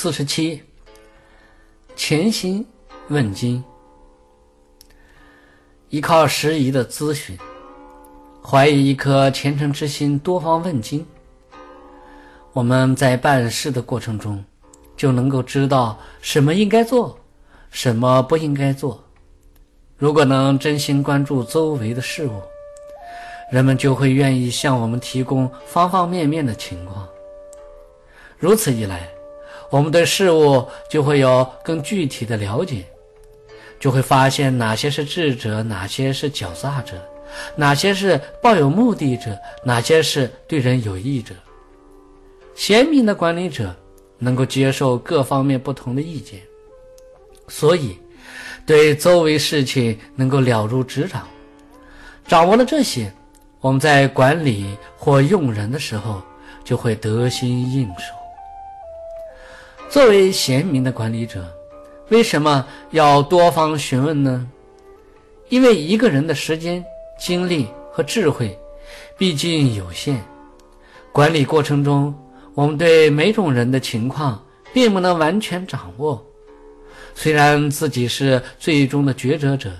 四十七，潜心问经，依靠时宜的咨询，怀疑一颗虔诚之心，多方问经。我们在办事的过程中，就能够知道什么应该做，什么不应该做。如果能真心关注周围的事物，人们就会愿意向我们提供方方面面的情况。如此一来，我们对事物就会有更具体的了解，就会发现哪些是智者，哪些是狡诈者，哪些是抱有目的者，哪些是对人有益者。贤明的管理者能够接受各方面不同的意见，所以对周围事情能够了如指掌。掌握了这些，我们在管理或用人的时候就会得心应手。作为贤明的管理者，为什么要多方询问呢？因为一个人的时间、精力和智慧毕竟有限，管理过程中，我们对每种人的情况并不能完全掌握。虽然自己是最终的抉择者，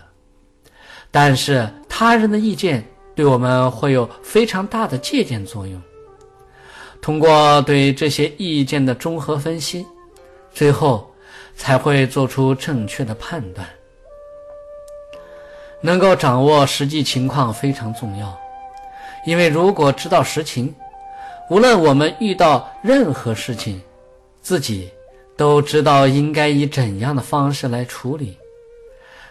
但是他人的意见对我们会有非常大的借鉴作用。通过对这些意见的综合分析。最后，才会做出正确的判断。能够掌握实际情况非常重要，因为如果知道实情，无论我们遇到任何事情，自己都知道应该以怎样的方式来处理。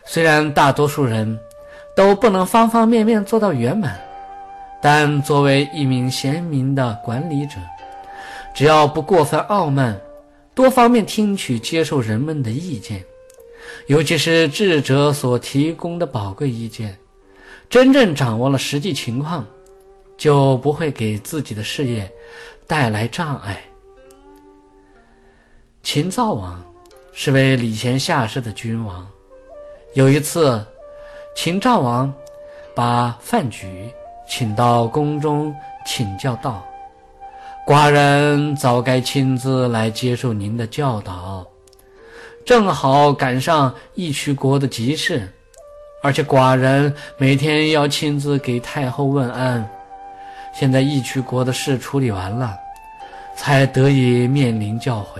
虽然大多数人都不能方方面面做到圆满，但作为一名贤明的管理者，只要不过分傲慢。多方面听取、接受人们的意见，尤其是智者所提供的宝贵意见，真正掌握了实际情况，就不会给自己的事业带来障碍。秦昭王是位礼贤下士的君王。有一次，秦昭王把范雎请到宫中请教道。寡人早该亲自来接受您的教导，正好赶上义渠国的急事，而且寡人每天要亲自给太后问安。现在义渠国的事处理完了，才得以面临教诲。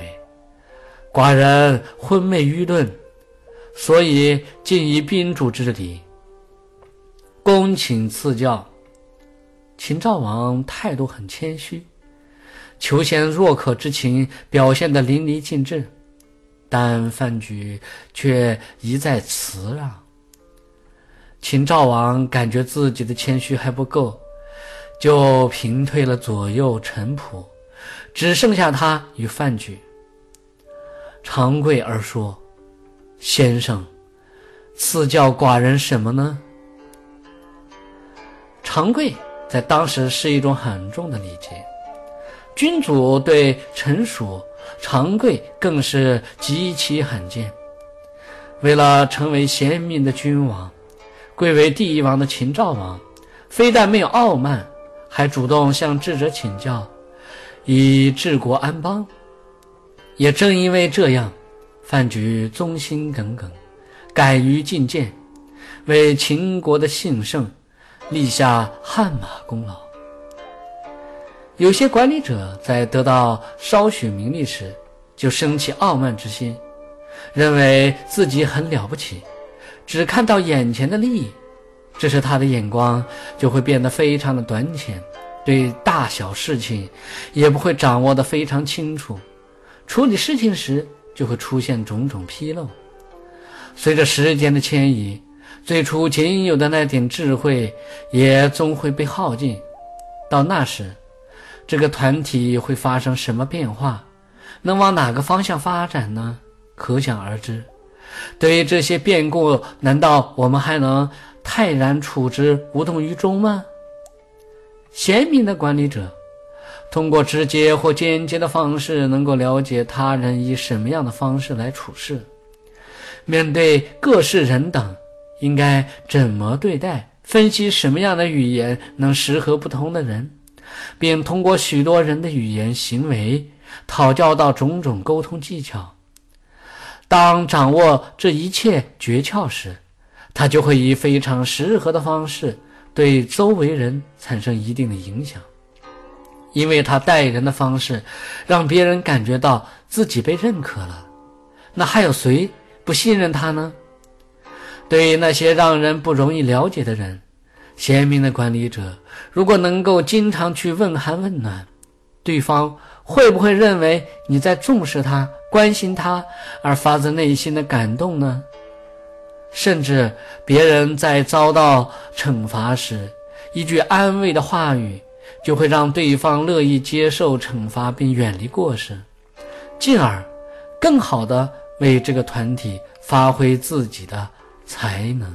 寡人昏昧愚钝，所以尽以宾主之礼，恭请赐教。秦昭王态度很谦虚。求贤若渴之情表现得淋漓尽致，但范雎却一再辞让。秦昭王感觉自己的谦虚还不够，就平退了左右臣仆，只剩下他与范雎。长跪而说：“先生，赐教寡人什么呢？”长跪在当时是一种很重的礼节。君主对臣属长贵更是极其罕见。为了成为贤明的君王，贵为第一王的秦昭王，非但没有傲慢，还主动向智者请教，以治国安邦。也正因为这样，范雎忠心耿耿，敢于进谏，为秦国的兴盛立下汗马功劳。有些管理者在得到稍许名利时，就升起傲慢之心，认为自己很了不起，只看到眼前的利益，这时他的眼光就会变得非常的短浅，对大小事情也不会掌握的非常清楚，处理事情时就会出现种种纰漏。随着时间的迁移，最初仅有的那点智慧也终会被耗尽，到那时。这个团体会发生什么变化？能往哪个方向发展呢？可想而知。对于这些变故，难道我们还能泰然处之、无动于衷吗？贤明的管理者，通过直接或间接的方式，能够了解他人以什么样的方式来处事，面对各式人等，应该怎么对待？分析什么样的语言能适合不同的人？并通过许多人的语言行为，讨教到种种沟通技巧。当掌握这一切诀窍时，他就会以非常适合的方式对周围人产生一定的影响，因为他待人的方式让别人感觉到自己被认可了。那还有谁不信任他呢？对于那些让人不容易了解的人，贤明的管理者如果能够经常去问寒问暖，对方会不会认为你在重视他？关心他而发自内心的感动呢？甚至别人在遭到惩罚时，一句安慰的话语，就会让对方乐意接受惩罚并远离过失，进而更好的为这个团体发挥自己的才能。